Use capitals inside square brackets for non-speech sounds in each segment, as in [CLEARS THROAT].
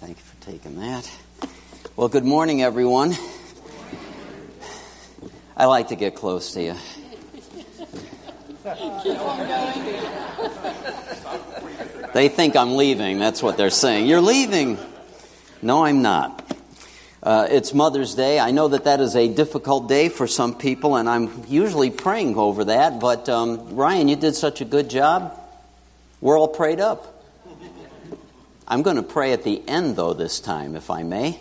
Thank you for taking that. Well, good morning, everyone. I like to get close to you. They think I'm leaving. That's what they're saying. You're leaving. No, I'm not. Uh, it's Mother's Day. I know that that is a difficult day for some people, and I'm usually praying over that. But um, Ryan, you did such a good job. We're all prayed up. I'm going to pray at the end, though, this time, if I may.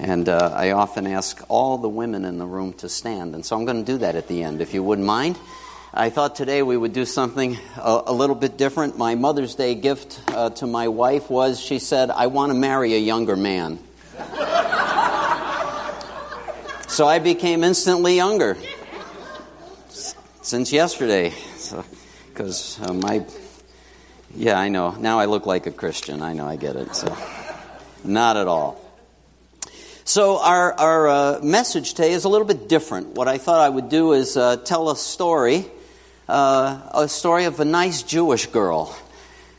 And uh, I often ask all the women in the room to stand. And so I'm going to do that at the end, if you wouldn't mind. I thought today we would do something a, a little bit different. My Mother's Day gift uh, to my wife was she said, I want to marry a younger man. so I became instantly younger since yesterday. Because so, uh, my yeah, I know. Now I look like a Christian. I know, I get it. So, not at all. So, our, our uh, message today is a little bit different. What I thought I would do is uh, tell a story, uh, a story of a nice Jewish girl.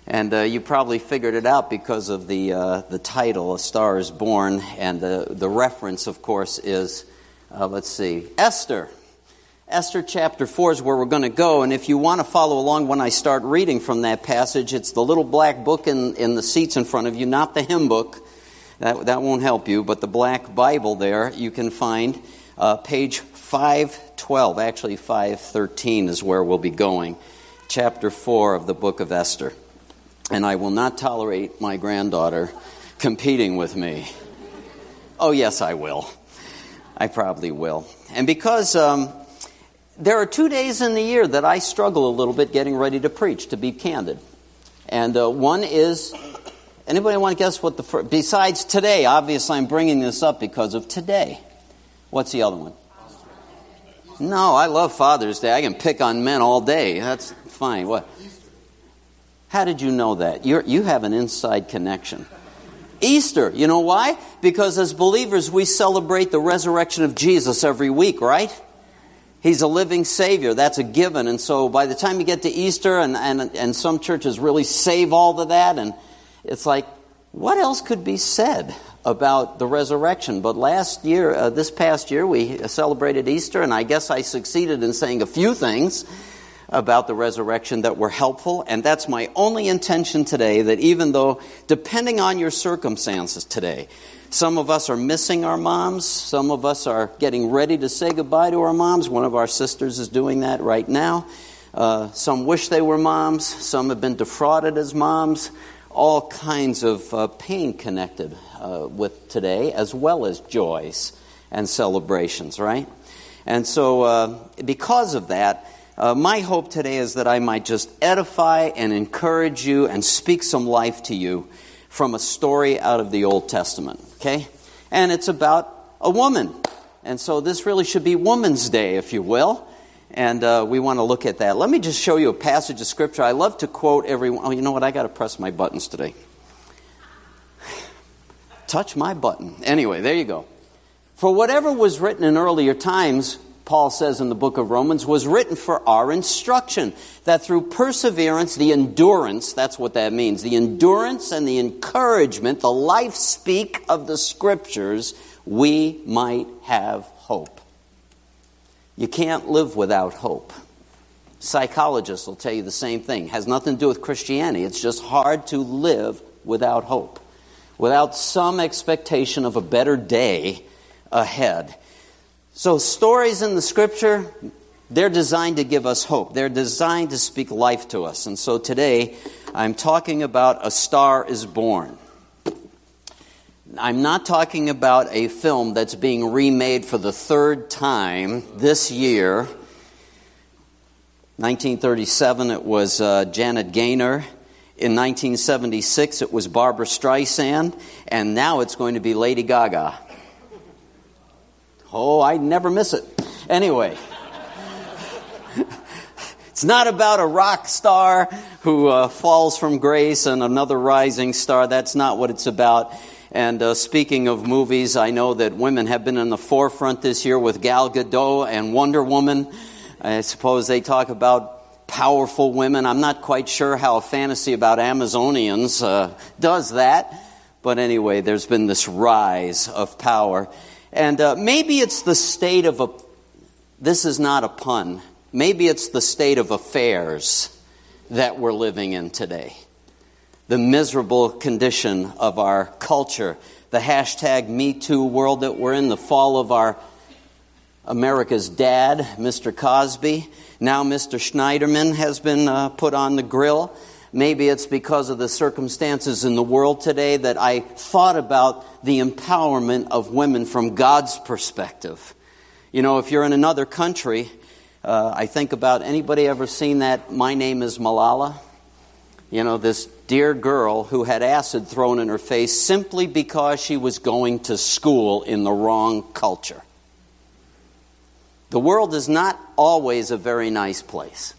And uh, you probably figured it out because of the, uh, the title, A Star is Born. And the, the reference, of course, is, uh, let's see, Esther. Esther chapter 4 is where we're going to go, and if you want to follow along when I start reading from that passage, it's the little black book in, in the seats in front of you, not the hymn book. That, that won't help you, but the black Bible there you can find. Uh, page 512, actually 513 is where we'll be going. Chapter 4 of the book of Esther. And I will not tolerate my granddaughter competing with me. Oh, yes, I will. I probably will. And because. Um, there are two days in the year that I struggle a little bit getting ready to preach, to be candid. And uh, one is, anybody want to guess what the first, besides today, obviously I'm bringing this up because of today. What's the other one? No, I love Father's Day. I can pick on men all day. That's fine. What? How did you know that? you you have an inside connection. Easter. You know why? Because as believers, we celebrate the resurrection of Jesus every week, right? He's a living Savior. That's a given. And so by the time you get to Easter, and, and, and some churches really save all of that, and it's like, what else could be said about the resurrection? But last year, uh, this past year, we celebrated Easter, and I guess I succeeded in saying a few things about the resurrection that were helpful. And that's my only intention today that even though, depending on your circumstances today, some of us are missing our moms. Some of us are getting ready to say goodbye to our moms. One of our sisters is doing that right now. Uh, some wish they were moms. Some have been defrauded as moms. All kinds of uh, pain connected uh, with today, as well as joys and celebrations, right? And so, uh, because of that, uh, my hope today is that I might just edify and encourage you and speak some life to you from a story out of the Old Testament, okay? And it's about a woman. And so this really should be Woman's Day, if you will. And uh, we want to look at that. Let me just show you a passage of Scripture. I love to quote everyone. Oh, you know what? I got to press my buttons today. [SIGHS] Touch my button. Anyway, there you go. For whatever was written in earlier times Paul says in the book of Romans, was written for our instruction. That through perseverance, the endurance, that's what that means, the endurance and the encouragement, the life speak of the scriptures, we might have hope. You can't live without hope. Psychologists will tell you the same thing. It has nothing to do with Christianity. It's just hard to live without hope, without some expectation of a better day ahead. So, stories in the scripture, they're designed to give us hope. They're designed to speak life to us. And so today, I'm talking about A Star is Born. I'm not talking about a film that's being remade for the third time this year. 1937, it was uh, Janet Gaynor. In 1976, it was Barbra Streisand. And now it's going to be Lady Gaga. Oh, I never miss it. Anyway, it's not about a rock star who uh, falls from grace and another rising star. That's not what it's about. And uh, speaking of movies, I know that women have been in the forefront this year with Gal Gadot and Wonder Woman. I suppose they talk about powerful women. I'm not quite sure how a fantasy about Amazonians uh, does that. But anyway, there's been this rise of power. And uh, maybe it's the state of a, this is not a pun, maybe it's the state of affairs that we're living in today. The miserable condition of our culture, the hashtag Me Too world that we're in, the fall of our America's dad, Mr. Cosby. Now Mr. Schneiderman has been uh, put on the grill. Maybe it's because of the circumstances in the world today that I thought about the empowerment of women from God's perspective. You know, if you're in another country, uh, I think about anybody ever seen that My Name is Malala? You know, this dear girl who had acid thrown in her face simply because she was going to school in the wrong culture. The world is not always a very nice place.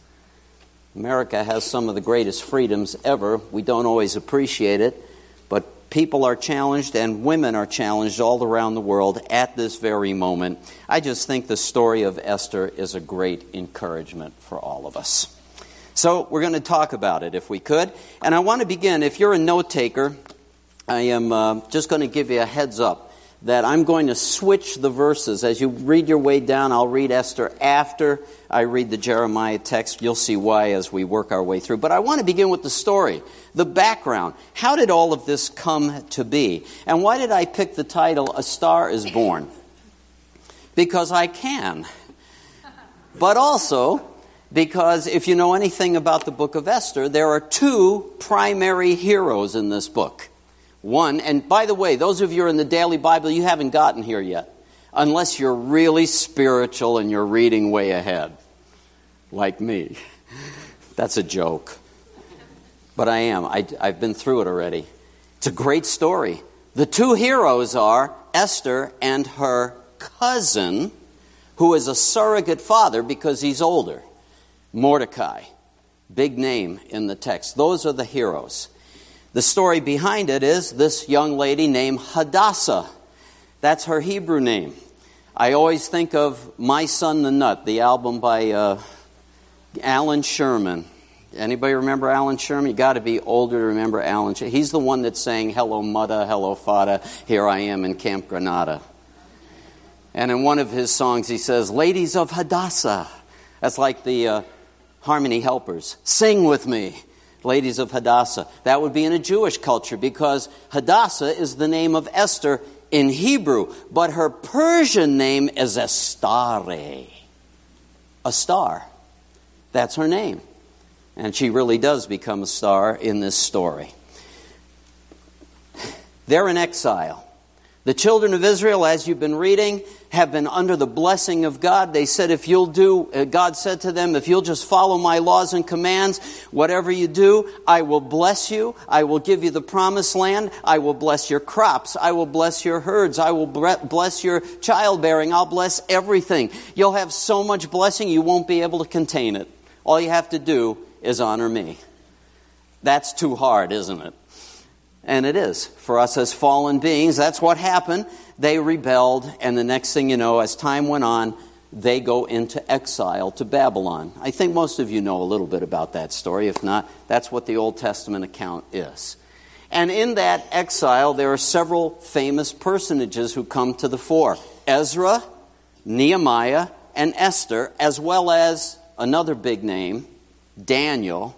America has some of the greatest freedoms ever. We don't always appreciate it, but people are challenged and women are challenged all around the world at this very moment. I just think the story of Esther is a great encouragement for all of us. So, we're going to talk about it if we could. And I want to begin. If you're a note taker, I am uh, just going to give you a heads up that I'm going to switch the verses. As you read your way down, I'll read Esther after I read the Jeremiah text. You'll see why as we work our way through. But I want to begin with the story, the background. How did all of this come to be? And why did I pick the title, A Star is Born? Because I can. But also, because if you know anything about the book of Esther, there are two primary heroes in this book. One, and by the way, those of you who are in the daily Bible, you haven't gotten here yet, unless you're really spiritual and you're reading way ahead, like me. [LAUGHS] That's a joke. But I am. I, I've been through it already. It's a great story. The two heroes are Esther and her cousin, who is a surrogate father because he's older, Mordecai. Big name in the text. Those are the heroes. The story behind it is this young lady named Hadassah. That's her Hebrew name. I always think of My Son the Nut, the album by uh, Allan Sherman. Anybody remember Allan Sherman? You got to be older to remember Allan. Sherman. He's the one that sang "Hello Mutta, Hello Fata, Here I Am in Camp Granada." And in one of his songs, he says, "Ladies of Hadassah." That's like the uh, Harmony Helpers. Sing with me ladies of Hadassah. That would be in a Jewish culture because Hadassah is the name of Esther in Hebrew, but her Persian name is Estare. A star. That's her name. And she really does become a star in this story. They're in exile. The children of Israel, as you've been reading, have been under the blessing of God. They said, if you'll do, uh, God said to them, if you'll just follow my laws and commands, whatever you do, I will bless you. I will give you the promised land. I will bless your crops. I will bless your herds. I will bless your childbearing. I'll bless everything. You'll have so much blessing, you won't be able to contain it. All you have to do is honor me. That's too hard, isn't it? And it is. For us as fallen beings, that's what happened. They rebelled, and the next thing you know, as time went on, they go into exile to Babylon. I think most of you know a little bit about that story. If not, that's what the Old Testament account is. And in that exile, there are several famous personages who come to the fore Ezra, Nehemiah, and Esther, as well as another big name, Daniel.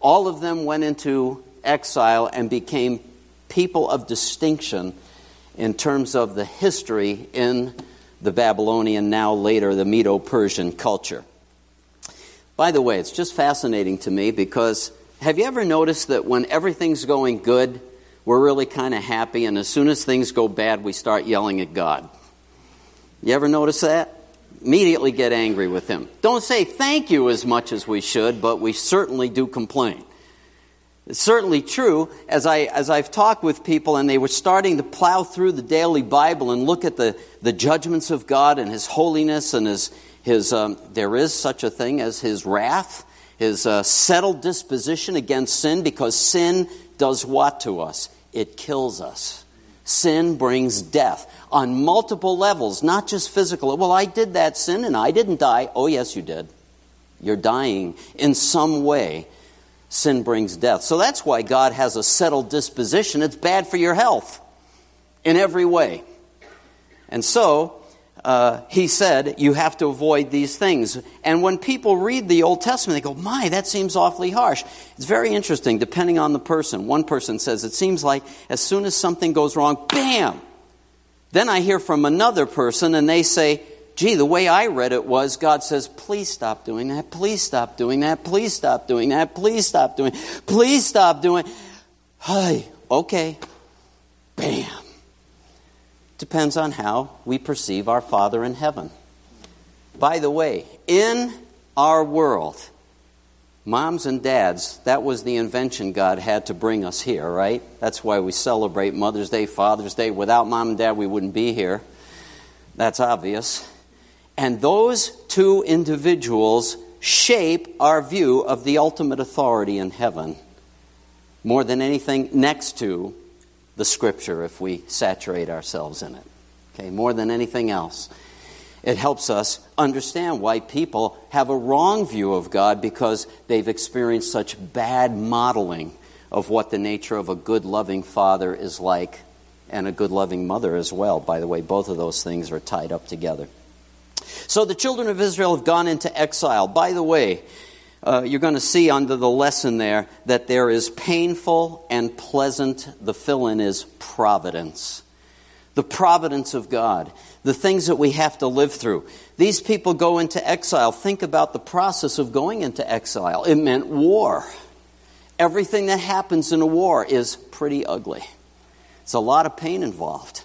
All of them went into exile and became people of distinction in terms of the history in the Babylonian, now later the Medo Persian culture. By the way, it's just fascinating to me because have you ever noticed that when everything's going good, we're really kind of happy, and as soon as things go bad, we start yelling at God? You ever notice that? Immediately get angry with Him. Don't say thank you as much as we should, but we certainly do complain. It's certainly true as, I, as I've talked with people and they were starting to plow through the daily Bible and look at the, the judgments of God and His holiness and His, his um, there is such a thing as His wrath, His uh, settled disposition against sin because sin does what to us? It kills us. Sin brings death on multiple levels, not just physical. Well, I did that sin and I didn't die. Oh, yes, you did. You're dying in some way Sin brings death. So that's why God has a settled disposition. It's bad for your health in every way. And so, uh, he said, you have to avoid these things. And when people read the Old Testament, they go, my, that seems awfully harsh. It's very interesting, depending on the person. One person says, it seems like as soon as something goes wrong, bam! Then I hear from another person, and they say, gee, the way I read it was God says, please stop doing that, please stop doing that, please stop doing that, please stop doing, please stop doing. [SIGHS] Hey, okay. Bam. Depends on how we perceive our Father in heaven. By the way, in our world, moms and dads, that was the invention God had to bring us here, right? That's why we celebrate Mother's Day, Father's Day. Without mom and dad, we wouldn't be here. That's obvious. And those two individuals shape our view of the ultimate authority in heaven more than anything next to the scripture if we saturate ourselves in it. Okay, more than anything else. It helps us understand why people have a wrong view of God because they've experienced such bad modeling of what the nature of a good, loving father is like and a good, loving mother as well. By the way, both of those things are tied up together. So the children of Israel have gone into exile. By the way, uh, you're going to see under the lesson there that there is painful and pleasant. The fill in is providence. The providence of God. The things that we have to live through. These people go into exile. Think about the process of going into exile. It meant war. Everything that happens in a war is pretty ugly. It's a lot of pain involved.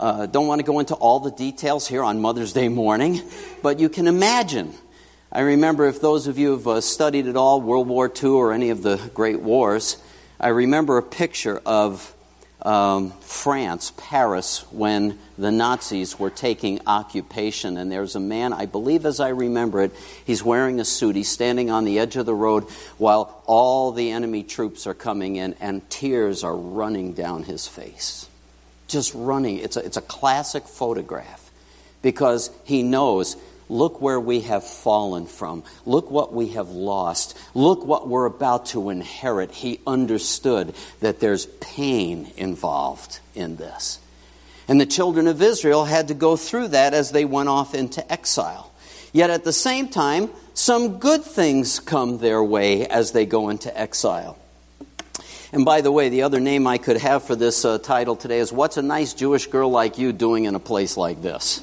Uh, don't want to go into all the details here on Mother's Day morning, but you can imagine. I remember if those of you have uh, studied at all World War II or any of the great wars, I remember a picture of um, France, Paris, when the Nazis were taking occupation. And there's a man, I believe as I remember it, he's wearing a suit. He's standing on the edge of the road while all the enemy troops are coming in, and tears are running down his face just running. It's a, it's a classic photograph because he knows look where we have fallen from. Look what we have lost. Look what we're about to inherit. He understood that there's pain involved in this. And the children of Israel had to go through that as they went off into exile. Yet at the same time, some good things come their way as they go into exile. And by the way, the other name I could have for this uh, title today is What's a Nice Jewish Girl Like You Doing in a Place Like This?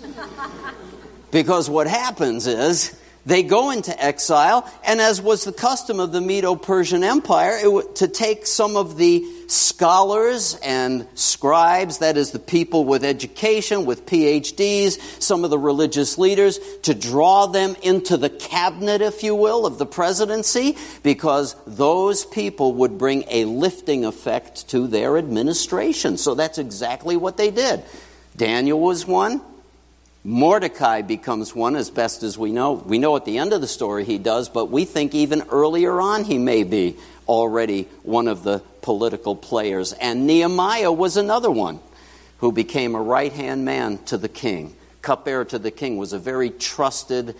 [LAUGHS] because what happens is they go into exile, and as was the custom of the Medo Persian Empire, it, to take some of the scholars and scribes, that is, the people with education, with PhDs, some of the religious leaders, to draw them into the cabinet, if you will, of the presidency, because those people would bring a lifting effect to their administration. So that's exactly what they did. Daniel was one. Mordecai becomes one as best as we know. We know at the end of the story he does, but we think even earlier on he may be already one of the political players. And Nehemiah was another one who became a right hand man to the king. Cupbearer to the king was a very trusted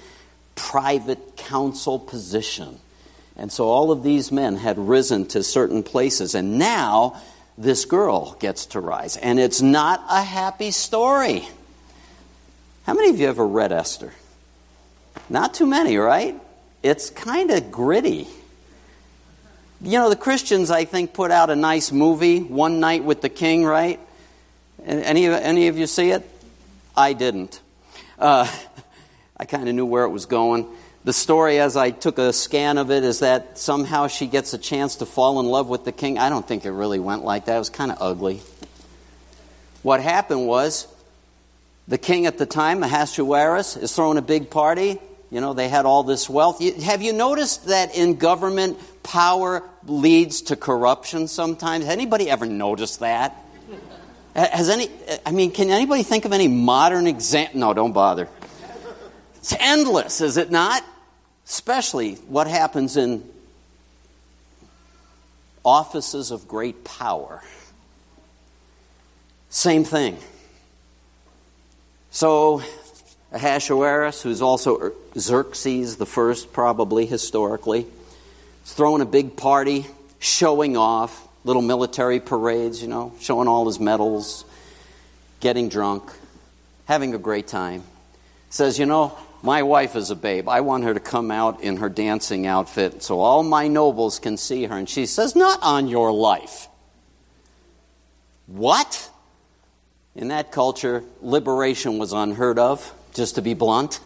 private council position. And so all of these men had risen to certain places. And now this girl gets to rise. And it's not a happy story. How many of you ever read Esther? Not too many, right? It's kind of gritty. You know, the Christians, I think, put out a nice movie, One Night with the King, right? Any, any of you see it? I didn't. Uh, [LAUGHS] I kind of knew where it was going. The story, as I took a scan of it, is that somehow she gets a chance to fall in love with the king. I don't think it really went like that. It was kind of ugly. What happened was the king at the time, Ahasuerus, is throwing a big party. You know, they had all this wealth. Have you noticed that in government, power leads to corruption sometimes? Anybody ever noticed that? Has any, I mean, can anybody think of any modern example? No, don't bother. It's endless, is it not? Especially what happens in offices of great power. Same thing. So, Ahasuerus, who's also Xerxes the first, probably historically, throwing a big party, showing off, little military parades, you know, showing all his medals, getting drunk, having a great time. Says, you know, my wife is a babe. I want her to come out in her dancing outfit so all my nobles can see her. And she says, Not on your life. What? In that culture, liberation was unheard of, just to be blunt.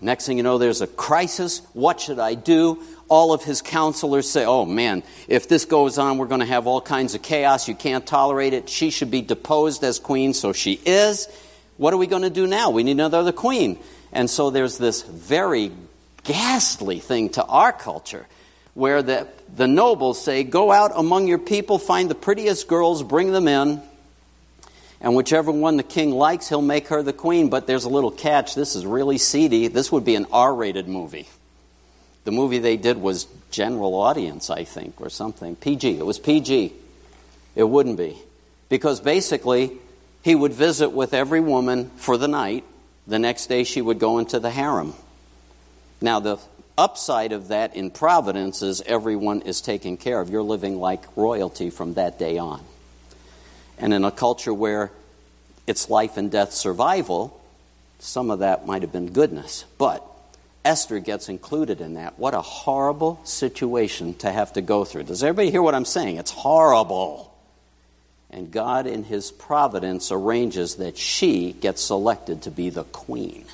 Next thing you know, there's a crisis. What should I do? All of his counselors say, Oh man, if this goes on, we're going to have all kinds of chaos. You can't tolerate it. She should be deposed as queen, so she is. What are we going to do now? We need another queen. And so there's this very ghastly thing to our culture where the, the nobles say, Go out among your people, find the prettiest girls, bring them in, and whichever one the king likes, he'll make her the queen. But there's a little catch. This is really seedy. This would be an R rated movie. The movie they did was general audience, I think, or something. PG. It was PG. It wouldn't be. Because basically, he would visit with every woman for the night. The next day, she would go into the harem. Now, the upside of that in Providence is everyone is taken care of. You're living like royalty from that day on. And in a culture where it's life and death survival, some of that might have been goodness. But Esther gets included in that. What a horrible situation to have to go through. Does everybody hear what I'm saying? It's horrible. And God, in His providence, arranges that she gets selected to be the queen.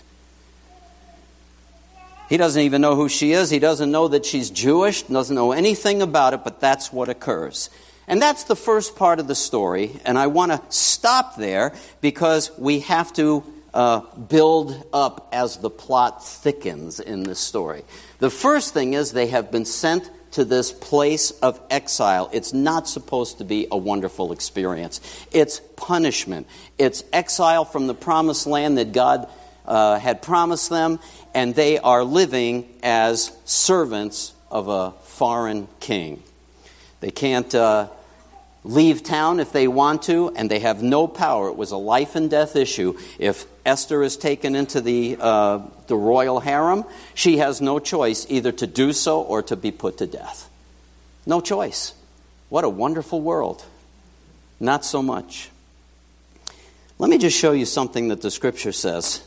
He doesn't even know who she is. He doesn't know that she's Jewish, doesn't know anything about it, but that's what occurs. And that's the first part of the story, and I want to stop there because we have to uh, build up as the plot thickens in this story. The first thing is they have been sent to this place of exile. It's not supposed to be a wonderful experience. It's punishment. It's exile from the promised land that God uh, had promised them, and they are living as servants of a foreign king. They can't. Uh, leave town if they want to, and they have no power. It was a life and death issue. If Esther is taken into the, uh, the royal harem, she has no choice either to do so or to be put to death. No choice. What a wonderful world. Not so much. Let me just show you something that the scripture says.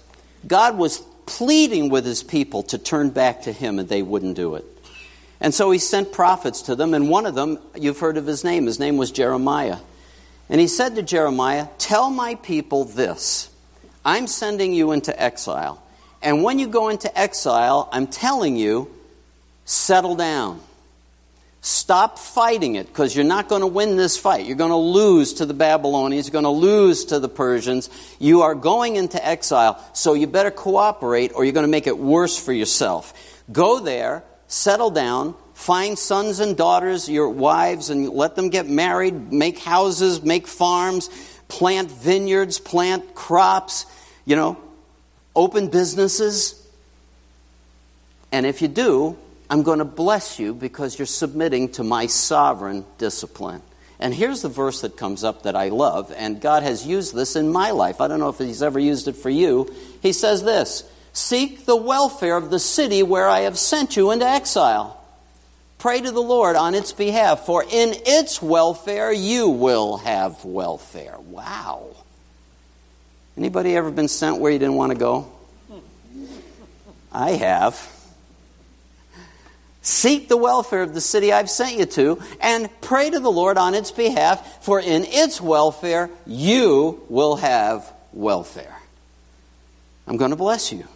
God was pleading with his people to turn back to him, and they wouldn't do it. And so he sent prophets to them, and one of them, you've heard of his name, his name was Jeremiah. And he said to Jeremiah, Tell my people this I'm sending you into exile. And when you go into exile, I'm telling you, settle down. Stop fighting it because you're not going to win this fight. You're going to lose to the Babylonians. You're going to lose to the Persians. You are going into exile, so you better cooperate or you're going to make it worse for yourself. Go there, settle down, find sons and daughters, your wives, and let them get married, make houses, make farms, plant vineyards, plant crops, you know, open businesses. And if you do, I'm going to bless you because you're submitting to my sovereign discipline. And here's the verse that comes up that I love, and God has used this in my life. I don't know if He's ever used it for you. He says this Seek the welfare of the city where I have sent you into exile. Pray to the Lord on its behalf, for in its welfare you will have welfare. Wow. Anybody ever been sent where you didn't want to go? I have. Seek the welfare of the city I've sent you to, and pray to the Lord on its behalf, for in its welfare you will have welfare. I'm going to bless you.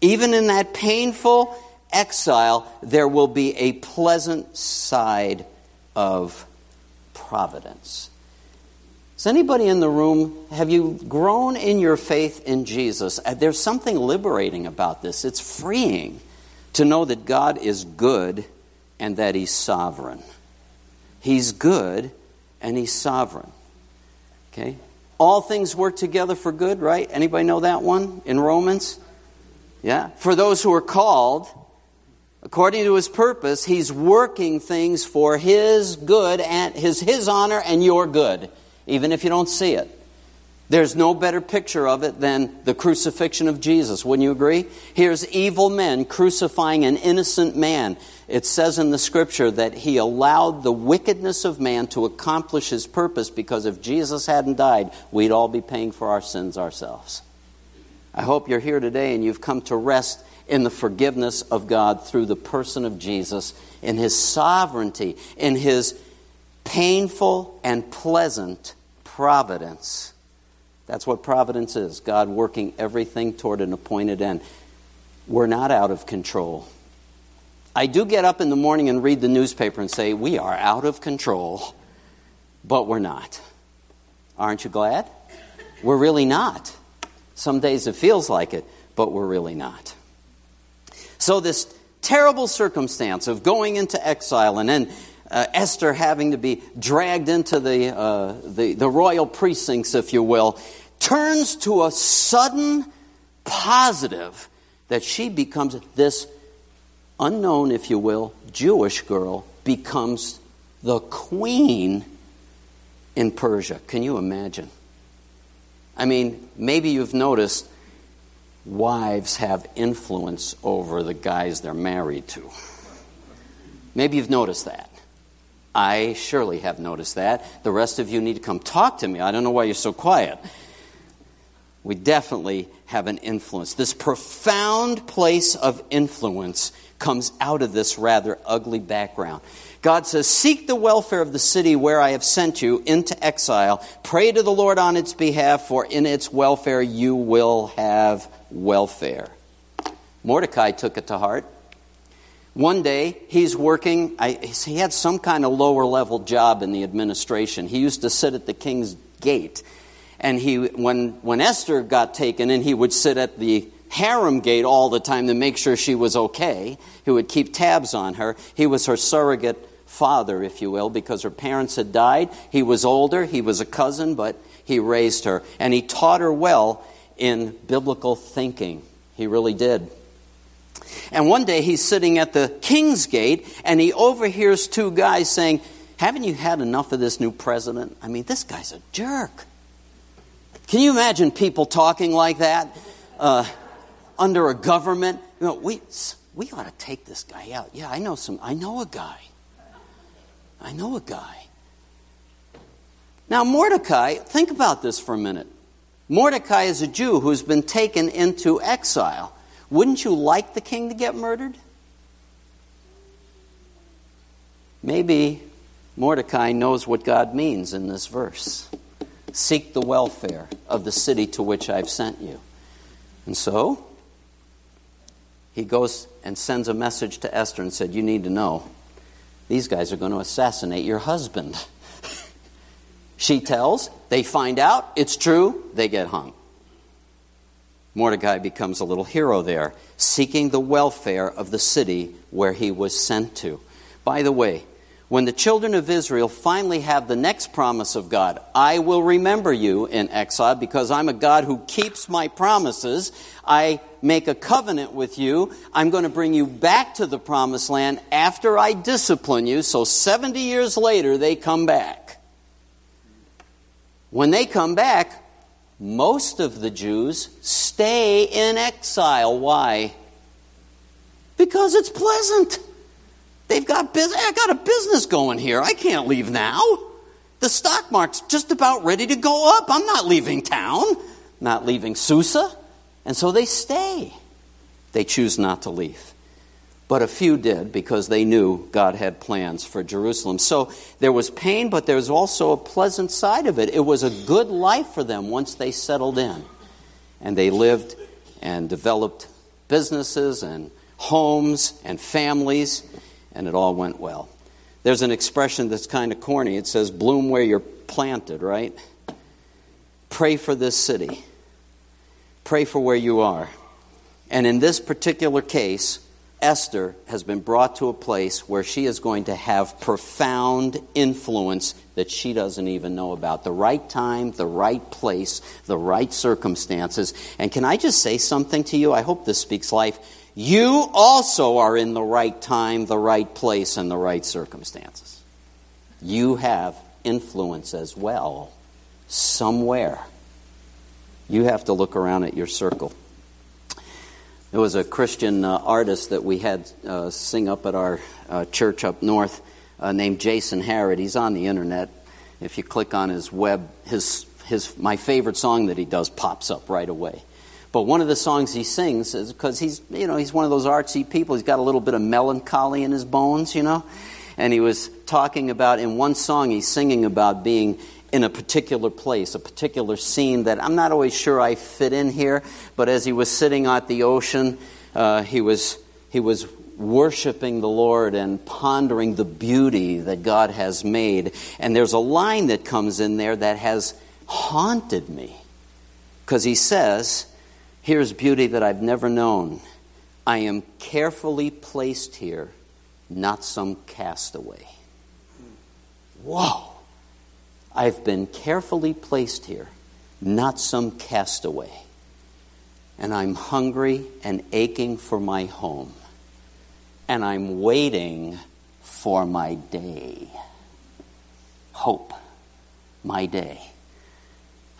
Even in that painful exile, there will be a pleasant side of providence. Is anybody in the room, have you grown in your faith in Jesus? Uh, there's something liberating about this. It's freeing to know that God is good and that He's sovereign. He's good and He's sovereign. Okay? All things work together for good, right? Anybody know that one in Romans? Yeah. For those who are called, according to his purpose, he's working things for his good and his, his honor and your good, even if you don't see it. There's no better picture of it than the crucifixion of Jesus. Wouldn't you agree? Here's evil men crucifying an innocent man. It says in the scripture that he allowed the wickedness of man to accomplish his purpose because if Jesus hadn't died, we'd all be paying for our sins ourselves. I hope you're here today and you've come to rest in the forgiveness of God through the person of Jesus, in his sovereignty, in his painful and pleasant providence. That's what providence is God working everything toward an appointed end. We're not out of control. I do get up in the morning and read the newspaper and say, We are out of control, but we're not. Aren't you glad? We're really not. Some days it feels like it, but we're really not. So, this terrible circumstance of going into exile and then uh, Esther having to be dragged into the, uh, the, the royal precincts, if you will, turns to a sudden positive that she becomes this unknown, if you will, Jewish girl, becomes the queen in Persia. Can you imagine? I mean, maybe you've noticed wives have influence over the guys they're married to. Maybe you've noticed that. I surely have noticed that. The rest of you need to come talk to me. I don't know why you're so quiet we definitely have an influence. This profound place of influence comes out of this rather ugly background. God says, Seek the welfare of the city where I have sent you into exile. Pray to the Lord on its behalf, for in its welfare you will have welfare. Mordecai took it to heart. One day, he's working, I, he had some kind of lower level job in the administration. He used to sit at the king's gate and he, when, when Esther got taken in, he would sit at the harem gate all the time to make sure she was okay. He would keep tabs on her. He was her surrogate father, if you will, because her parents had died. He was older, he was a cousin, but he raised her. And he taught her well in biblical thinking. He really did. And one day he's sitting at the king's gate and he overhears two guys saying, Haven't you had enough of this new president? I mean, this guy's a jerk. Can you imagine people talking like that uh, under a government? You know, we, we ought to take this guy out. Yeah, I know some. I know a guy. I know a guy. Now, Mordecai, think about this for a minute. Mordecai is a Jew who's been taken into exile. Wouldn't you like the king to get murdered? Maybe Mordecai knows what God means in this verse. Seek the welfare of the city to which I've sent you. And so, he goes and sends a message to Esther and said, You need to know, these guys are going to assassinate your husband. [LAUGHS] she tells, they find out, it's true, they get hung. Mordecai becomes a little hero there, seeking the welfare of the city where he was sent to. By the way, when the children of Israel finally have the next promise of God, I will remember you in exile because I'm a God who keeps my promises. I make a covenant with you. I'm going to bring you back to the promised land after I discipline you. So 70 years later, they come back. When they come back, most of the Jews stay in exile. Why? Because it's pleasant. They've got business. I got a business going here. I can't leave now. The stock market's just about ready to go up. I'm not leaving town, not leaving Susa. And so they stay. They choose not to leave. But a few did because they knew God had plans for Jerusalem. So there was pain, but there was also a pleasant side of it. It was a good life for them once they settled in. And they lived and developed businesses and homes and families and it all went well. There's an expression that's kind of corny. It says, bloom where you're planted, right? Pray for this city. Pray for where you are. And in this particular case, Esther has been brought to a place where she is going to have profound influence that she doesn't even know about. The right time, the right place, the right circumstances. And can I just say something to you? I hope this speaks life you also are in the right time, the right place, and the right circumstances. You have influence as well somewhere. You have to look around at your circle. There was a Christian uh, artist that we had uh, sing up at our uh, church up north uh, named Jason Harrod. He's on the internet. If you click on his web, his, his, my favorite song that he does pops up right away. But one of the songs he sings is because he's, you know, he's one of those artsy people. He's got a little bit of melancholy in his bones, you know. And he was talking about, in one song, he's singing about being in a particular place, a particular scene that I'm not always sure I fit in here, but as he was sitting at the ocean, uh, he, was, he was worshiping the Lord and pondering the beauty that God has made. And there's a line that comes in there that has haunted me because he says, Here's beauty that I've never known. I am carefully placed here, not some castaway. Whoa! I've been carefully placed here, not some castaway. And I'm hungry and aching for my home. And I'm waiting for my day. Hope, my day.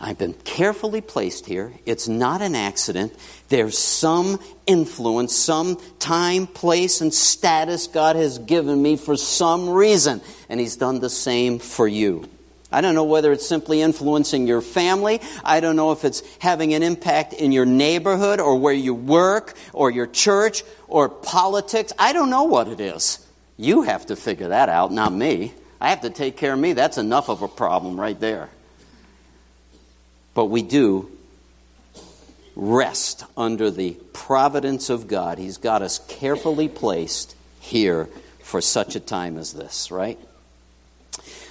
I've been carefully placed here. It's not an accident. There's some influence, some time, place, and status God has given me for some reason. And He's done the same for you. I don't know whether it's simply influencing your family. I don't know if it's having an impact in your neighborhood or where you work or your church or politics. I don't know what it is. You have to figure that out, not me. I have to take care of me. That's enough of a problem right there. But we do rest under the providence of God. He's got us carefully placed here for such a time as this, right?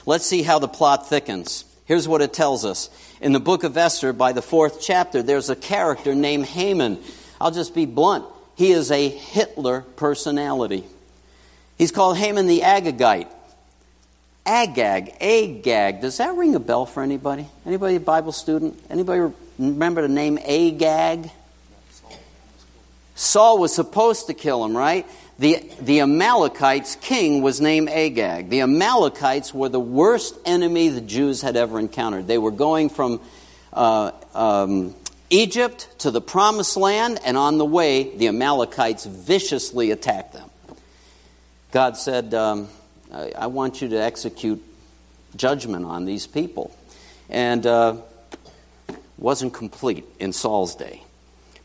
Let's see how the plot thickens. Here's what it tells us. In the book of Esther, by the fourth chapter, there's a character named Haman. I'll just be blunt. He is a Hitler personality. He's called Haman the Agagite. Agag, Agag. Does that ring a bell for anybody? Anybody a Bible student? Anybody remember the name Agag? Saul was supposed to kill him, right? The, the Amalekites' king was named Agag. The Amalekites were the worst enemy the Jews had ever encountered. They were going from uh, um, Egypt to the Promised Land, and on the way, the Amalekites viciously attacked them. God said, um, I, I, want you to execute judgment on these people. And uh, wasn't complete in Saul's day.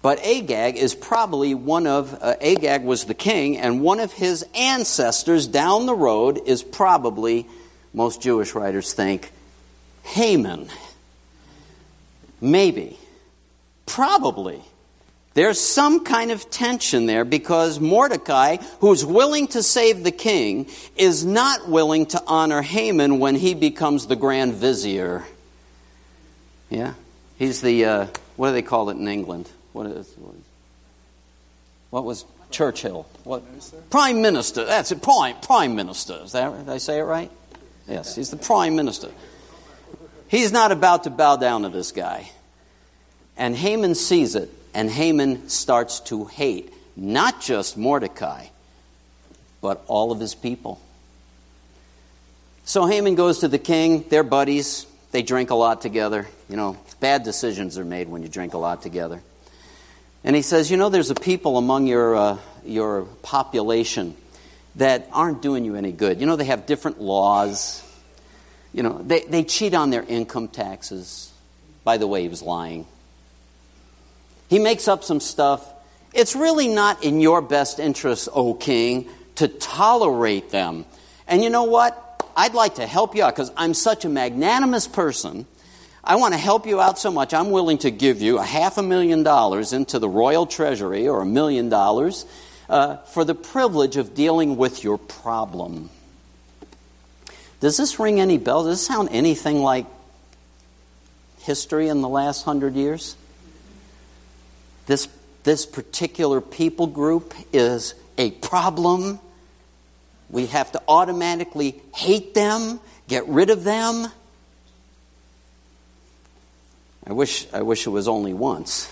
But Agag is probably one of, uh, Agag was the king, and one of his ancestors down the road is probably, most Jewish writers think, Haman. Maybe. Probably. There's some kind of tension there because Mordecai, who's willing to save the king, is not willing to honor Haman when he becomes the grand vizier. Yeah? He's the, uh, what do they call it in England? What is what was Churchill? What Prime Minister? That's it. Prime Prime Minister. Is that did I say it right? Yes, he's the Prime Minister. He's not about to bow down to this guy. And Haman sees it, and Haman starts to hate not just Mordecai, but all of his people. So Haman goes to the king, they're buddies, they drink a lot together. You know, bad decisions are made when you drink a lot together. And he says, You know, there's a people among your, uh, your population that aren't doing you any good. You know, they have different laws. You know, they, they cheat on their income taxes. By the way, he was lying. He makes up some stuff. It's really not in your best interest, O king, to tolerate them. And you know what? I'd like to help you out because I'm such a magnanimous person I want to help you out so much, I'm willing to give you a half a million dollars into the royal treasury or a million dollars uh, for the privilege of dealing with your problem. Does this ring any bells? Does this sound anything like history in the last hundred years? This, this particular people group is a problem. We have to automatically hate them, get rid of them. I wish, I wish it was only once,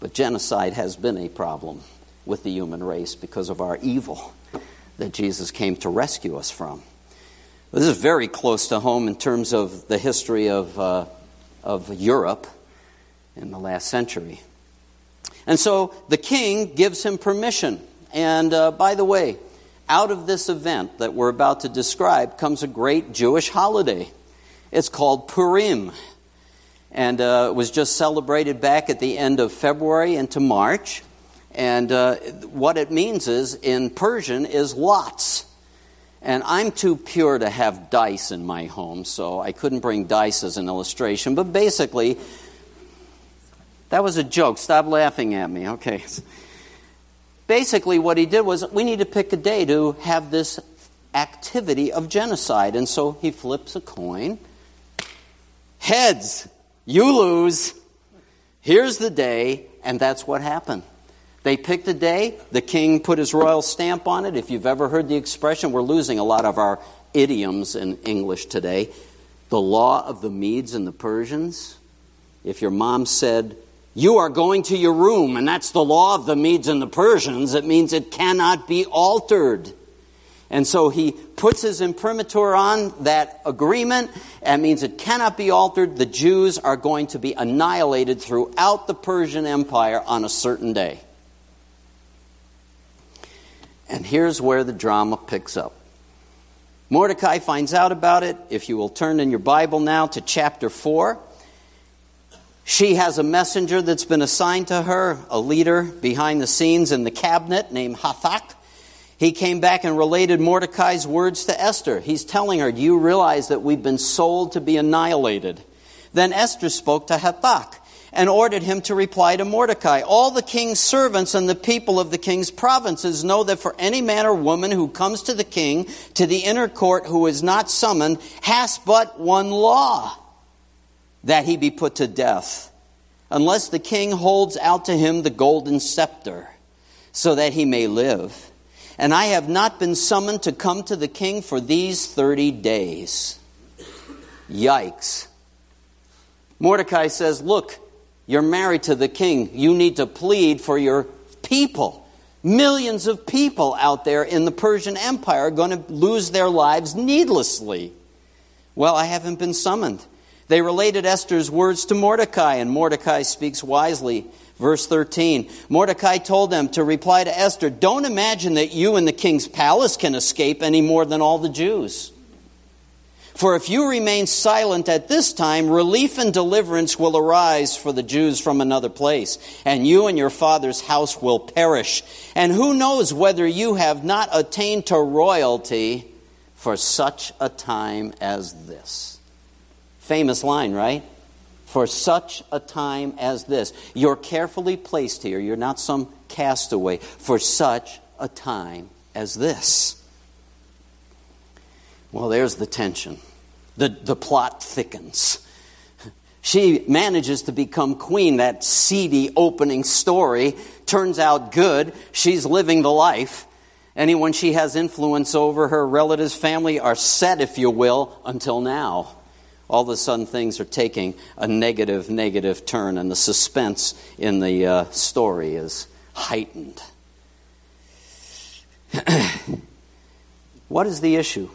but genocide has been a problem with the human race because of our evil that Jesus came to rescue us from. This is very close to home in terms of the history of, uh, of Europe. in the last century. And so the king gives him permission. And uh, by the way, out of this event that we're about to describe comes a great Jewish holiday. It's called Purim. And uh, was just celebrated back at the end of February into March. And uh, what it means is, in Persian, is lots. And I'm too pure to have dice in my home, so I couldn't bring dice as an illustration. But basically, that was a joke. Stop laughing at me. Okay. Basically, what he did was we need to pick a day to have this activity of genocide. And so he flips a coin. Heads, you lose. Here's the day, and that's what happened. They picked a day, the king put his royal stamp on it. If you've ever heard the expression, we're losing a lot of our idioms in English today. The law of the Medes and the Persians. If your mom said, you are going to your room, and that's the law of the Medes and the Persians. It means it cannot be altered. And so he puts his imprimatur on that agreement. and means it cannot be altered. The Jews are going to be annihilated throughout the Persian Empire on a certain day. And here's where the drama picks up. Mordecai finds out about it. If you will turn in your Bible now to chapter 4. She has a messenger that's been assigned to her, a leader behind the scenes in the cabinet named Hathach. He came back and related Mordecai's words to Esther. He's telling her, Do you realize that we've been sold to be annihilated? Then Esther spoke to Hathach and ordered him to reply to Mordecai. All the king's servants and the people of the king's provinces know that for any man or woman who comes to the king, to the inner court, who is not summoned, has but one law that he be put to death, unless the king holds out to him the golden scepter, so that he may live. And I have not been summoned to come to the king for these 30 days. Yikes. Mordecai says, Look, you're married to the king. You need to plead for your people. Millions of people out there in the Persian Empire are going to lose their lives needlessly. Well, I haven't been summoned. They related Esther's words to Mordecai, and Mordecai speaks wisely. Verse 13 Mordecai told them to reply to Esther, Don't imagine that you and the king's palace can escape any more than all the Jews. For if you remain silent at this time, relief and deliverance will arise for the Jews from another place, and you and your father's house will perish. And who knows whether you have not attained to royalty for such a time as this? Famous line, right? For such a time as this. You're carefully placed here. You're not some castaway. For such a time as this. Well, there's the tension. The, the plot thickens. She manages to become queen. That seedy opening story turns out good. She's living the life. Anyone she has influence over, her relatives, family, are set, if you will, until now all of a sudden things are taking a negative, negative turn, and the suspense in the uh, story is heightened. [CLEARS THROAT] what is the issue?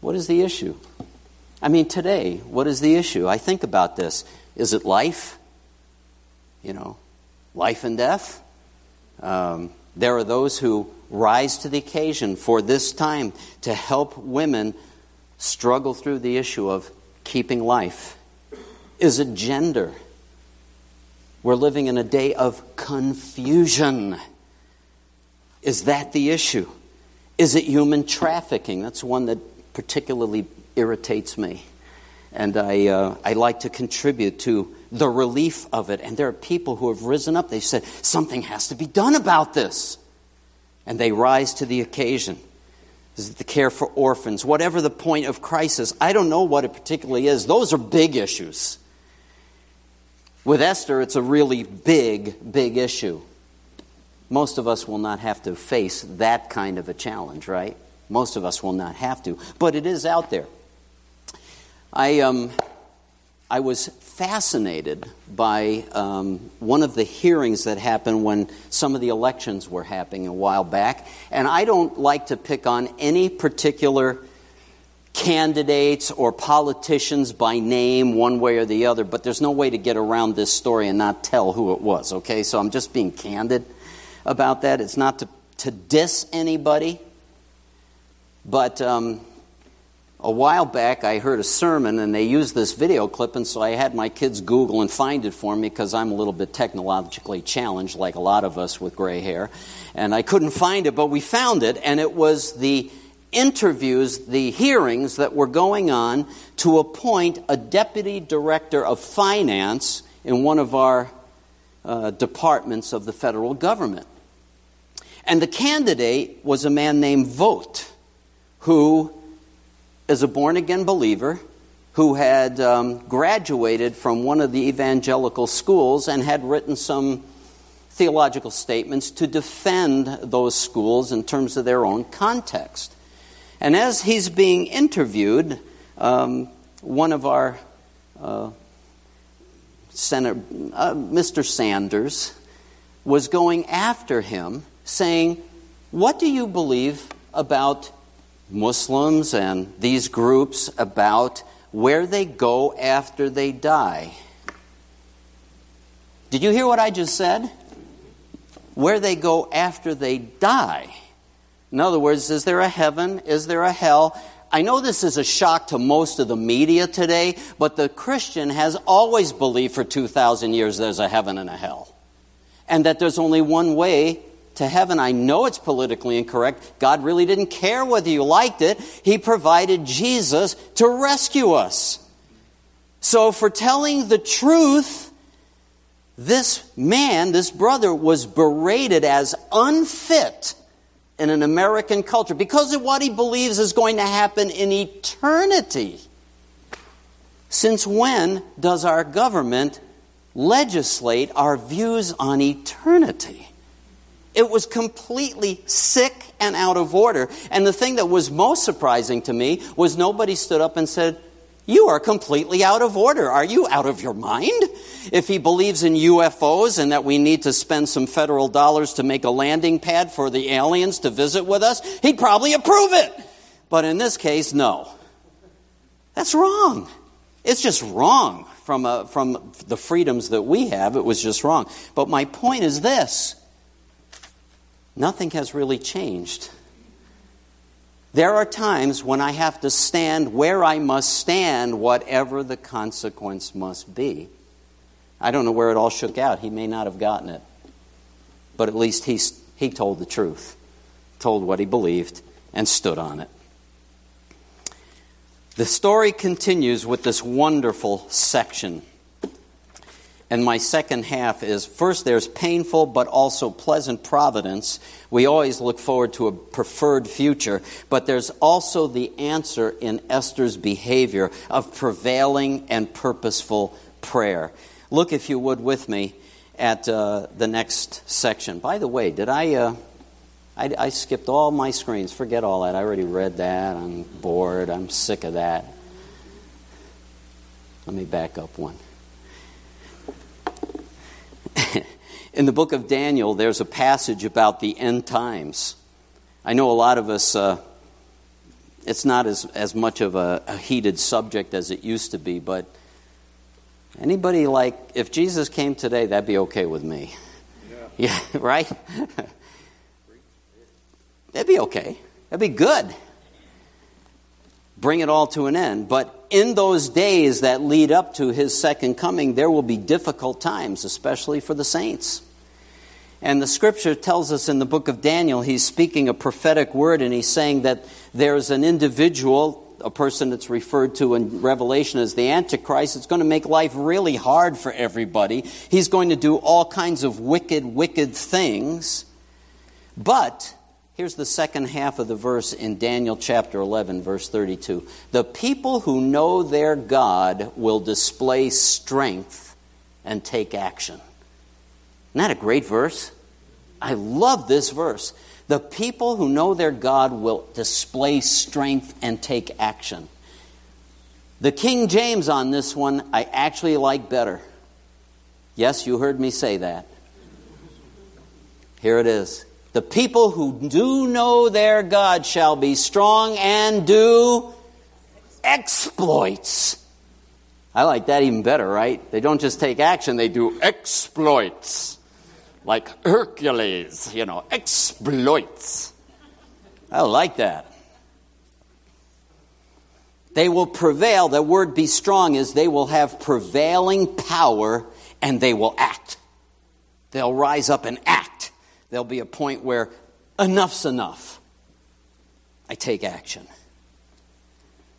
What is the issue? I mean, today, what is the issue? I think about this. Is it life? You know, life and death? Um, there are those who rise to the occasion for this time to help women struggle through the issue of keeping life? Is it gender? We're living in a day of confusion. Is that the issue? Is it human trafficking? That's one that particularly irritates me. And I, uh, I like to contribute to the relief of it. And there are people who have risen up. They said, something has to be done about this. And they rise to the occasion. Is it the care for orphans? Whatever the point of crisis, I don't know what it particularly is. Those are big issues. With Esther, it's a really big, big issue. Most of us will not have to face that kind of a challenge, right? Most of us will not have to, but it is out there. I, um, I was fascinated by um, one of the hearings that happened when some of the elections were happening a while back. And I don't like to pick on any particular candidates or politicians by name, one way or the other, but there's no way to get around this story and not tell who it was, okay? So I'm just being candid about that. It's not to, to diss anybody, but um, a while back I heard a sermon and they used this video clip, and so I had my kids Google and find it for me because I'm a little bit technologically challenged, like a lot of us with gray hair. And I couldn't find it, but we found it, and it was the interviews, the hearings that were going on to appoint a deputy director of finance in one of our uh, departments of the federal government. And the candidate was a man named Vought, who is a born again believer who had um, graduated from one of the evangelical schools and had written some theological statements to defend those schools in terms of their own context. And as he's being interviewed, um, one of our uh, Senator, uh, Mr. Sanders was going after him, saying, What do you believe about Muslims and these groups about where they go after they die? Did you hear what I just said? Where they go after they die. In other words, is there a heaven? Is there a hell? I know this is a shock to most of the media today, but the Christian has always believed for 2,000 years there's a heaven and a hell. And that there's only one way to heaven. I know it's politically incorrect. God really didn't care whether you liked it. He provided Jesus to rescue us. So, for telling the truth, this man, this brother, was berated as unfit in an American culture because of what he believes is going to happen in eternity. Since when does our government legislate our views on eternity? It was completely sick and out of order. And the thing that was most surprising to me was nobody stood up and said, you are completely out of order. Are you out of your mind? If he believes in UFOs and that we need to spend some federal dollars to make a landing pad for the aliens to visit with us, he'd probably approve it. But in this case, no. That's wrong. It's just wrong from, a, uh, from the freedoms that we have. It was just wrong. But my point is this nothing has really changed. There are times when I have to stand where I must stand, whatever the consequence must be. I don't know where it all shook out. He may not have gotten it. But at least he, he told the truth, told what he believed, and stood on it. The story continues with this wonderful section and my second half is first, there's painful but also pleasant providence. We always look forward to a preferred future, but there's also the answer in Esther's behavior of prevailing and purposeful prayer. Look, if you would, with me at uh, the next section. By the way, did I, uh, I? I skipped all my screens. Forget all that. I already read that. I'm bored. I'm sick of that. Let me back up one. [LAUGHS] In the book of Daniel, there's a passage about the end times. I know a lot of us, uh, it's not as, as much of a, a heated subject as it used to be, but anybody like, if Jesus came today, that'd be okay with me. Yeah, [LAUGHS] yeah right? [LAUGHS] that'd be okay. That'd be good. Bring it all to an end. But in those days that lead up to his second coming, there will be difficult times, especially for the saints. And the scripture tells us in the book of Daniel, he's speaking a prophetic word and he's saying that there's an individual, a person that's referred to in Revelation as the Antichrist. It's going to make life really hard for everybody. He's going to do all kinds of wicked, wicked things. But here's the second half of the verse in Daniel chapter 11, verse 32. The people who know their God will display strength and take action. Isn't that a great verse? I love this verse. The people who know their God will display strength and take action. The King James on this one, I actually like better. Yes, you heard me say that. Here it is. The people who do know their God shall be strong and do exploits. I like that even better, right? They don't just take action, they do exploits. Like Hercules, you know, exploits. I like that. They will prevail. The word be strong is they will have prevailing power and they will act. They'll rise up and act. There'll be a point where enough's enough. I take action.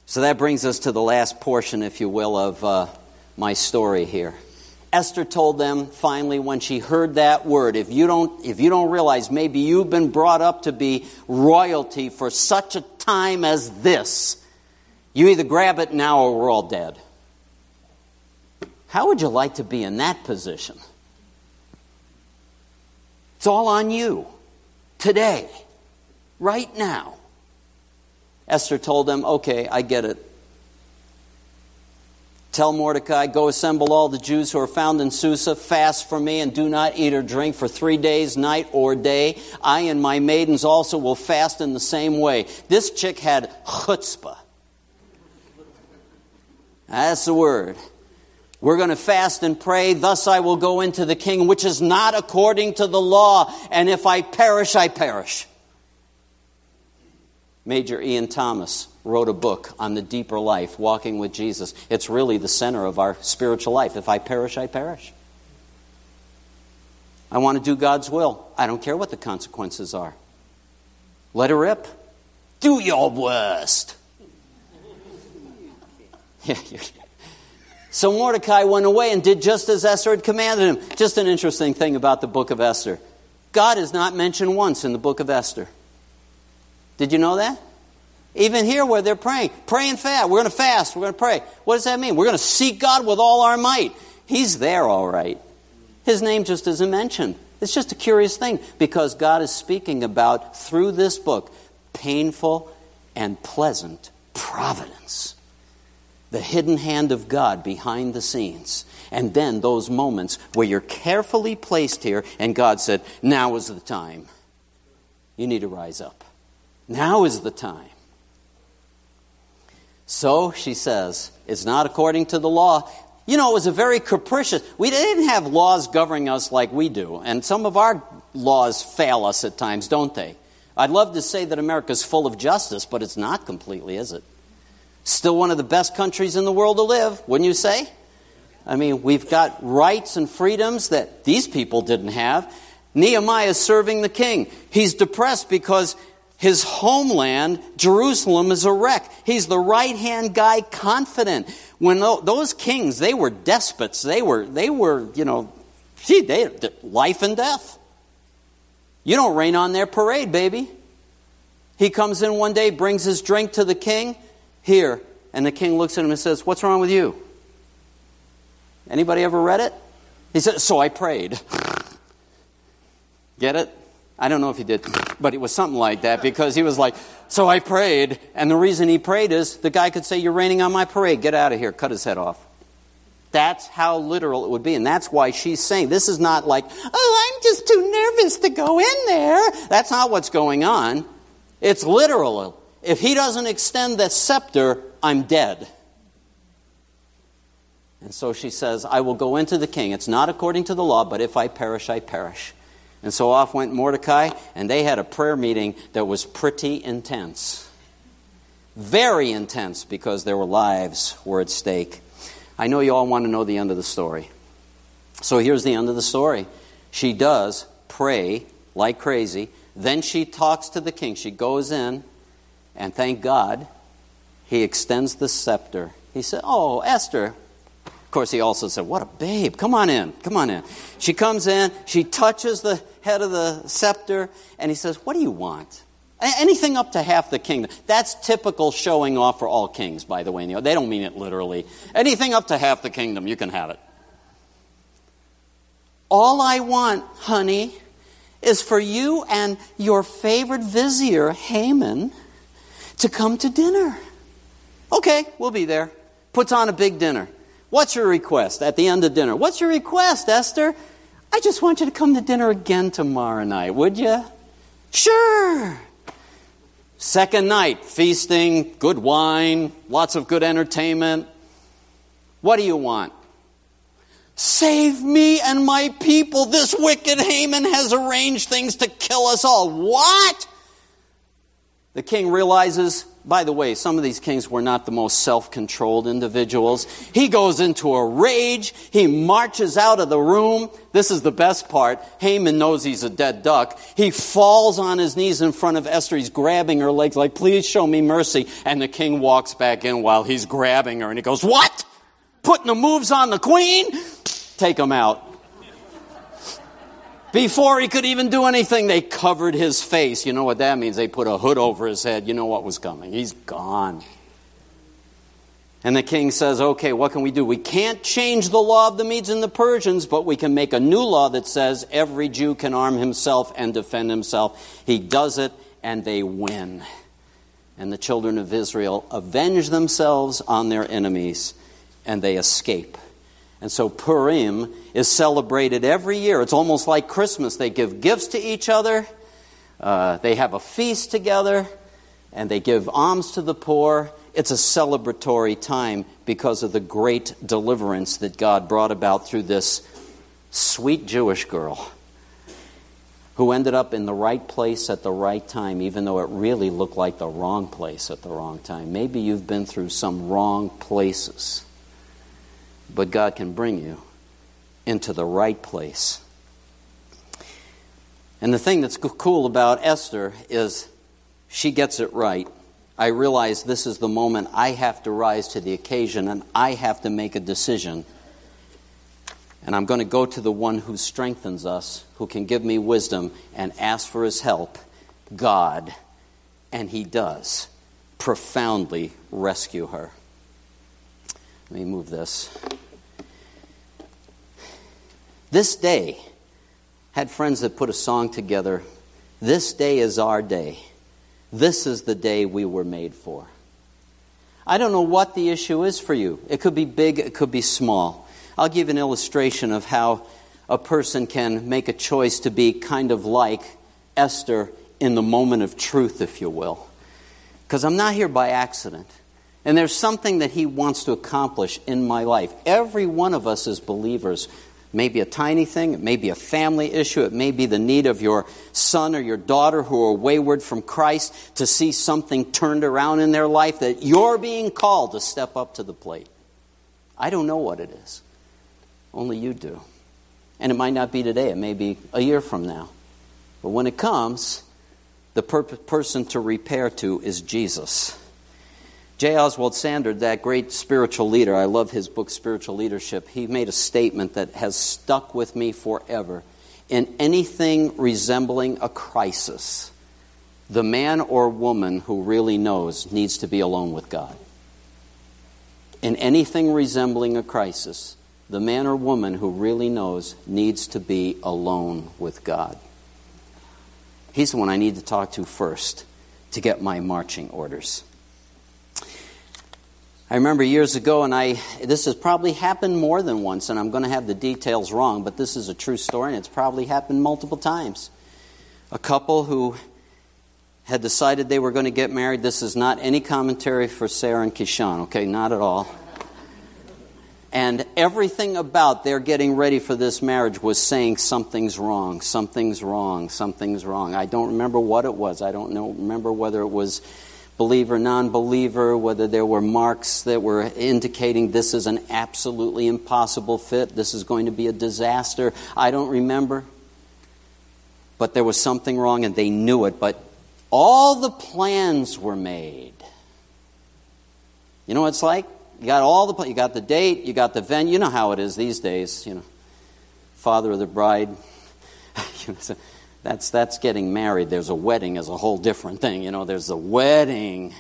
So that brings us to the last portion, if you will, of uh, my story here. Esther told them finally when she heard that word, if you don't if you don't realize maybe you've been brought up to be royalty for such a time as this, you either grab it now or we're all dead. How would you like to be in that position? It's all on you. Today. Right now. Esther told them, Okay, I get it. Tell Mordecai, go assemble all the Jews who are found in Susa, fast for me, and do not eat or drink for three days, night or day. I and my maidens also will fast in the same way. This chick had chutzpah. That's the word. We're going to fast and pray, thus I will go into the king, which is not according to the law, and if I perish, I perish. Major Ian Thomas wrote a book on the deeper life, walking with Jesus. It's really the center of our spiritual life. If I perish, I perish. I want to do God's will. I don't care what the consequences are. Let it rip. Do your worst. [LAUGHS] so Mordecai went away and did just as Esther had commanded him. Just an interesting thing about the book of Esther. God is not mentioned once in the book of Esther. Did you know that? Even here where they're praying, pray and fast. We're going to fast. We're going to pray. What does that mean? We're going to seek God with all our might. He's there, all right. His name just isn't mentioned. It's just a curious thing because God is speaking about, through this book, painful and pleasant providence. The hidden hand of God behind the scenes. And then those moments where you're carefully placed here and God said, Now is the time. You need to rise up. Now is the time. So, she says, it's not according to the law. You know, it was a very capricious. We didn't have laws governing us like we do, and some of our laws fail us at times, don't they? I'd love to say that America's full of justice, but it's not completely, is it? Still one of the best countries in the world to live, wouldn't you say? I mean, we've got rights and freedoms that these people didn't have. Nehemiah is serving the king. He's depressed because his homeland, Jerusalem, is a wreck. He's the right hand guy, confident. When those kings, they were despots. They were, they were, you know, gee, they, life and death. You don't rain on their parade, baby. He comes in one day, brings his drink to the king. Here. And the king looks at him and says, What's wrong with you? Anybody ever read it? He said, So I prayed. Get it? I don't know if he did, but it was something like that because he was like, So I prayed. And the reason he prayed is the guy could say, You're raining on my parade. Get out of here. Cut his head off. That's how literal it would be. And that's why she's saying this is not like, Oh, I'm just too nervous to go in there. That's not what's going on. It's literal. If he doesn't extend the scepter, I'm dead. And so she says, I will go into the king. It's not according to the law, but if I perish, I perish. And so off went Mordecai, and they had a prayer meeting that was pretty intense. Very intense because their lives were at stake. I know you all want to know the end of the story. So here's the end of the story. She does pray like crazy. Then she talks to the king. She goes in, and thank God, he extends the scepter. He said, Oh, Esther, Of course, he also said, What a babe. Come on in. Come on in. She comes in, she touches the head of the scepter, and he says, What do you want? Anything up to half the kingdom. That's typical showing off for all kings, by the way. They don't mean it literally. Anything up to half the kingdom, you can have it. All I want, honey, is for you and your favorite vizier, Haman, to come to dinner. Okay, we'll be there. Puts on a big dinner. What's your request at the end of dinner? What's your request, Esther? I just want you to come to dinner again tomorrow night, would you? Sure. Second night, feasting, good wine, lots of good entertainment. What do you want? Save me and my people. This wicked Haman has arranged things to kill us all. What? The king realizes, by the way, some of these kings were not the most self controlled individuals. He goes into a rage. He marches out of the room. This is the best part. Haman knows he's a dead duck. He falls on his knees in front of Esther. He's grabbing her legs, like, please show me mercy. And the king walks back in while he's grabbing her and he goes, What? Putting the moves on the queen? Take him out. Before he could even do anything, they covered his face. You know what that means? They put a hood over his head. You know what was coming. He's gone. And the king says, Okay, what can we do? We can't change the law of the Medes and the Persians, but we can make a new law that says every Jew can arm himself and defend himself. He does it, and they win. And the children of Israel avenge themselves on their enemies, and they escape. And so Purim is celebrated every year. It's almost like Christmas. They give gifts to each other, uh, they have a feast together, and they give alms to the poor. It's a celebratory time because of the great deliverance that God brought about through this sweet Jewish girl who ended up in the right place at the right time, even though it really looked like the wrong place at the wrong time. Maybe you've been through some wrong places but God can bring you into the right place. And the thing that's cool about Esther is she gets it right. I realize this is the moment I have to rise to the occasion and I have to make a decision. And I'm going to go to the one who strengthens us, who can give me wisdom, and ask for his help God. And he does profoundly rescue her. Let me move this. This day, had friends that put a song together. This day is our day. This is the day we were made for. I don't know what the issue is for you. It could be big, it could be small. I'll give an illustration of how a person can make a choice to be kind of like Esther in the moment of truth, if you will. Because I'm not here by accident. And there's something that he wants to accomplish in my life. Every one of us as believers may be a tiny thing, it may be a family issue, it may be the need of your son or your daughter who are wayward from Christ to see something turned around in their life that you're being called to step up to the plate. I don't know what it is. Only you do. And it might not be today, it may be a year from now. But when it comes, the per- person to repair to is Jesus. J. Oswald Sanders, that great spiritual leader, I love his book, Spiritual Leadership, he made a statement that has stuck with me forever. In anything resembling a crisis, the man or woman who really knows needs to be alone with God. In anything resembling a crisis, the man or woman who really knows needs to be alone with God. He's the one I need to talk to first to get my marching orders. I remember years ago, and I this has probably happened more than once, and I'm going to have the details wrong, but this is a true story, and it's probably happened multiple times. A couple who had decided they were going to get married. This is not any commentary for Sarah and Kishan, okay? Not at all. And everything about their getting ready for this marriage was saying something's wrong, something's wrong, something's wrong. I don't remember what it was. I don't know, remember whether it was believer, non believer, whether there were marks that were indicating this is an absolutely impossible fit, this is going to be a disaster. I don't remember. But there was something wrong and they knew it. But all the plans were made. You know what it's like? You got all the you got the date, you got the venue. You know how it is these days. You know, father of the bride. [LAUGHS] That's, that's getting married. There's a wedding is a whole different thing. You know, there's a wedding,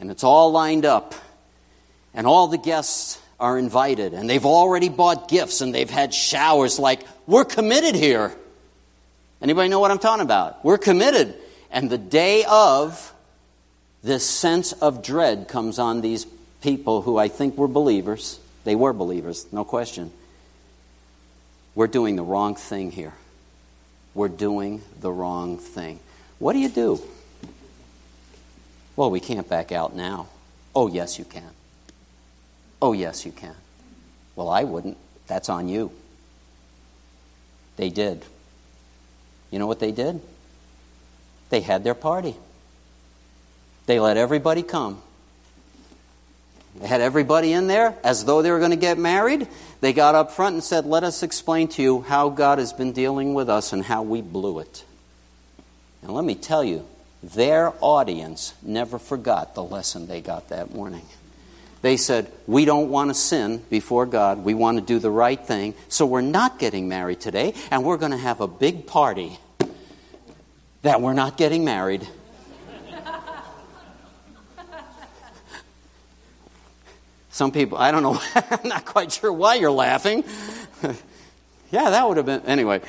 and it's all lined up, and all the guests are invited, and they've already bought gifts, and they've had showers like, we're committed here. Anybody know what I'm talking about? We're committed. And the day of, this sense of dread comes on these people who I think were believers. They were believers, no question. We're doing the wrong thing here we're doing the wrong thing. What do you do? Well, we can't back out now. Oh, yes, you can. Oh, yes, you can. Well, I wouldn't. That's on you. They did. You know what they did? They had their party. They let everybody come. They had everybody in there as though they were going to get married. They got up front and said, Let us explain to you how God has been dealing with us and how we blew it. And let me tell you, their audience never forgot the lesson they got that morning. They said, We don't want to sin before God. We want to do the right thing. So we're not getting married today, and we're going to have a big party that we're not getting married. Some people, I don't know, [LAUGHS] I'm not quite sure why you're laughing. [LAUGHS] yeah, that would have been, anyway.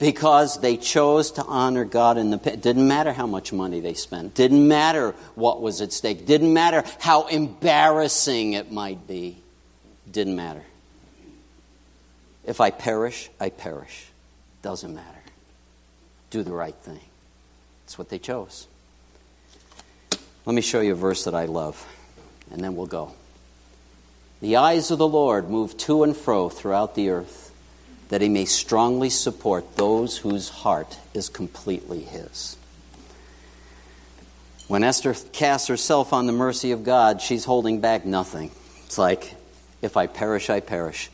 Because they chose to honor God in the pit. Didn't matter how much money they spent. Didn't matter what was at stake. Didn't matter how embarrassing it might be. Didn't matter. If I perish, I perish. Doesn't matter. Do the right thing. That's what they chose. Let me show you a verse that I love and then we'll go. The eyes of the Lord move to and fro throughout the earth, that he may strongly support those whose heart is completely his. When Esther casts herself on the mercy of God, she's holding back nothing. It's like, if I perish, I perish.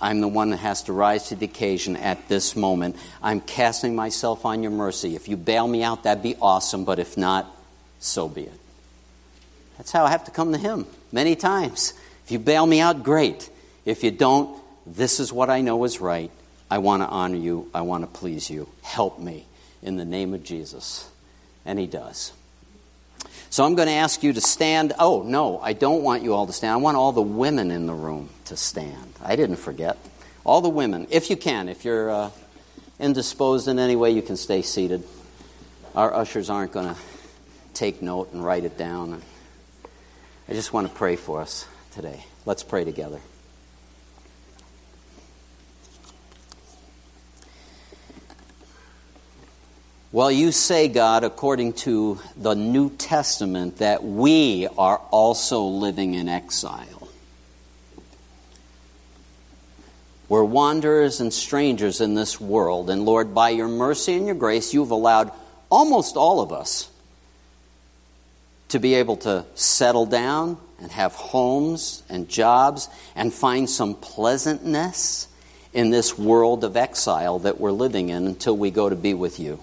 I'm the one that has to rise to the occasion at this moment. I'm casting myself on your mercy. If you bail me out, that'd be awesome, but if not, so be it. That's how I have to come to Him many times. If you bail me out, great. If you don't, this is what I know is right. I want to honor you. I want to please you. Help me in the name of Jesus. And He does. So I'm going to ask you to stand. Oh, no, I don't want you all to stand. I want all the women in the room to stand. I didn't forget. All the women, if you can. If you're uh, indisposed in any way, you can stay seated. Our ushers aren't going to take note and write it down. I just want to pray for us today. Let's pray together. Well, you say, God, according to the New Testament, that we are also living in exile. We're wanderers and strangers in this world. And Lord, by your mercy and your grace, you've allowed almost all of us to be able to settle down and have homes and jobs and find some pleasantness in this world of exile that we're living in until we go to be with you.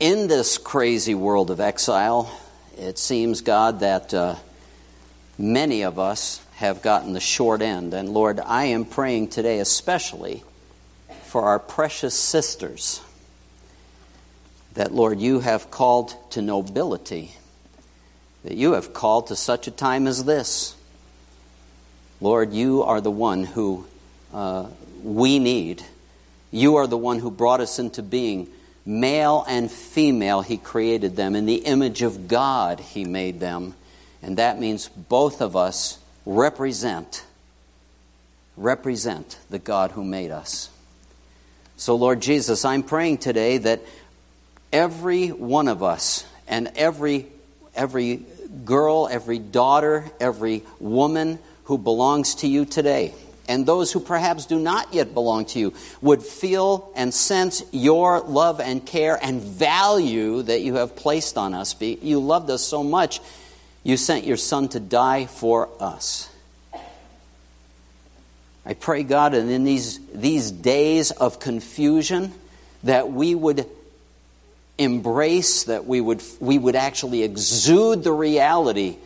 In this crazy world of exile, it seems, God, that uh, many of us have gotten the short end. And Lord, I am praying today especially for our precious sisters that, Lord, you have called to nobility, that you have called to such a time as this. Lord, you are the one who uh, we need. You are the one who brought us into being. Male and female, He created them. In the image of God, He made them. And that means both of us represent represent the God who made us. So Lord Jesus, I'm praying today that every one of us and every every girl, every daughter, every woman who belongs to you today, and those who perhaps do not yet belong to you, would feel and sense your love and care and value that you have placed on us. You loved us so much, you sent your Son to die for us. I pray, God, and in these, these days of confusion, that we would embrace, that we would, we would actually exude the reality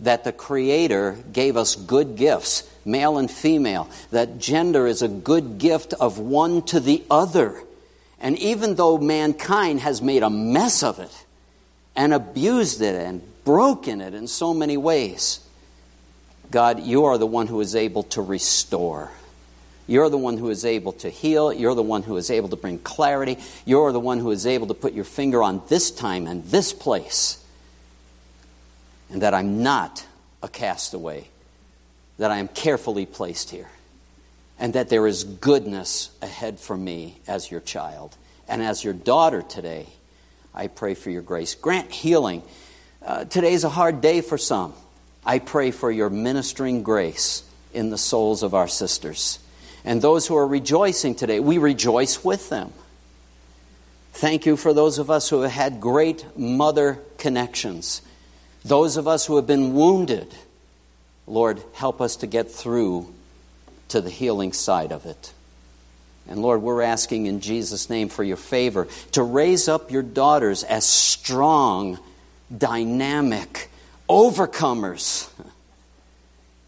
that the Creator gave us good gifts, male and female, that gender is a good gift of one to the other. And even though mankind has made a mess of it and abused it and broken it in so many ways, God, you are the one who is able to restore. You're the one who is able to heal. You're the one who is able to bring clarity. You're the one who is able to put your finger on this time and this place. And that I'm not a castaway, that I am carefully placed here, and that there is goodness ahead for me as your child, And as your daughter today, I pray for your grace. Grant healing. Uh, today's a hard day for some. I pray for your ministering grace in the souls of our sisters. And those who are rejoicing today, we rejoice with them. Thank you for those of us who have had great mother connections. Those of us who have been wounded. Lord, help us to get through to the healing side of it. And Lord, we're asking in Jesus' name for your favor to raise up your daughters as strong, dynamic overcomers.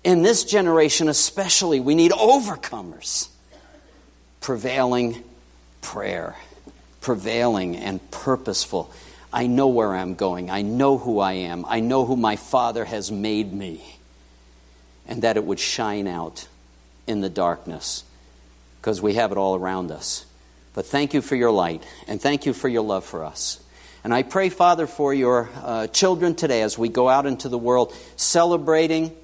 In this generation, especially, we need overcomers. Prevailing prayer, prevailing and purposeful. I know where I'm going. I know who I am. I know who my Father has made me. And that it would shine out in the darkness because we have it all around us. But thank you for your light and thank you for your love for us. And I pray, Father, for your uh, children today as we go out into the world celebrating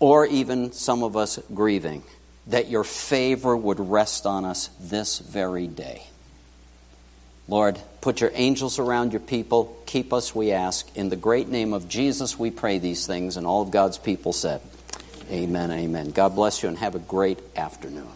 or even some of us grieving, that your favor would rest on us this very day. Lord, put your angels around your people. Keep us, we ask. In the great name of Jesus, we pray these things. And all of God's people said, Amen, amen. God bless you and have a great afternoon.